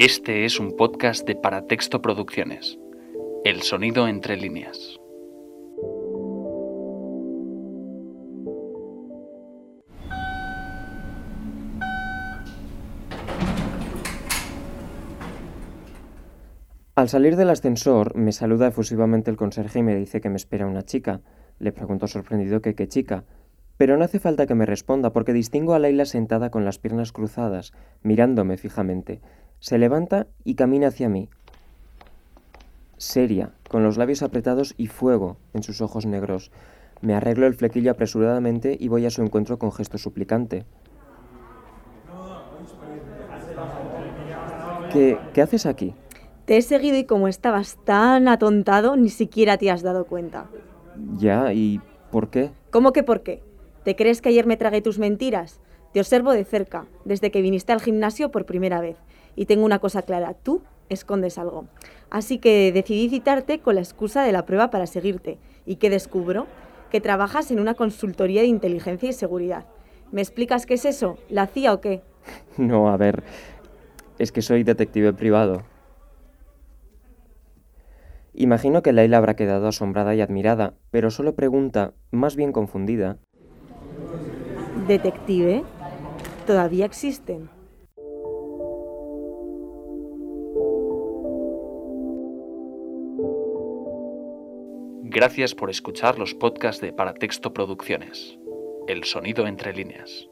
Este es un podcast de Paratexto Producciones. El sonido entre líneas. Al salir del ascensor, me saluda efusivamente el conserje y me dice que me espera una chica. Le pregunto sorprendido que qué chica. Pero no hace falta que me responda porque distingo a Laila sentada con las piernas cruzadas, mirándome fijamente. Se levanta y camina hacia mí. Seria, con los labios apretados y fuego en sus ojos negros. Me arreglo el flequillo apresuradamente y voy a su encuentro con gesto suplicante. ¿Qué, ¿Qué haces aquí? Te he seguido y como estabas tan atontado, ni siquiera te has dado cuenta. Ya, ¿y por qué? ¿Cómo que por qué? ¿Te crees que ayer me tragué tus mentiras? Te observo de cerca, desde que viniste al gimnasio por primera vez. Y tengo una cosa clara, tú escondes algo. Así que decidí citarte con la excusa de la prueba para seguirte. ¿Y qué descubro? Que trabajas en una consultoría de inteligencia y seguridad. ¿Me explicas qué es eso? ¿La CIA o qué? No, a ver, es que soy detective privado. Imagino que Laila habrá quedado asombrada y admirada, pero solo pregunta, más bien confundida, ¿Detective? ¿Todavía existen? Gracias por escuchar los podcasts de Paratexto Producciones. El sonido entre líneas.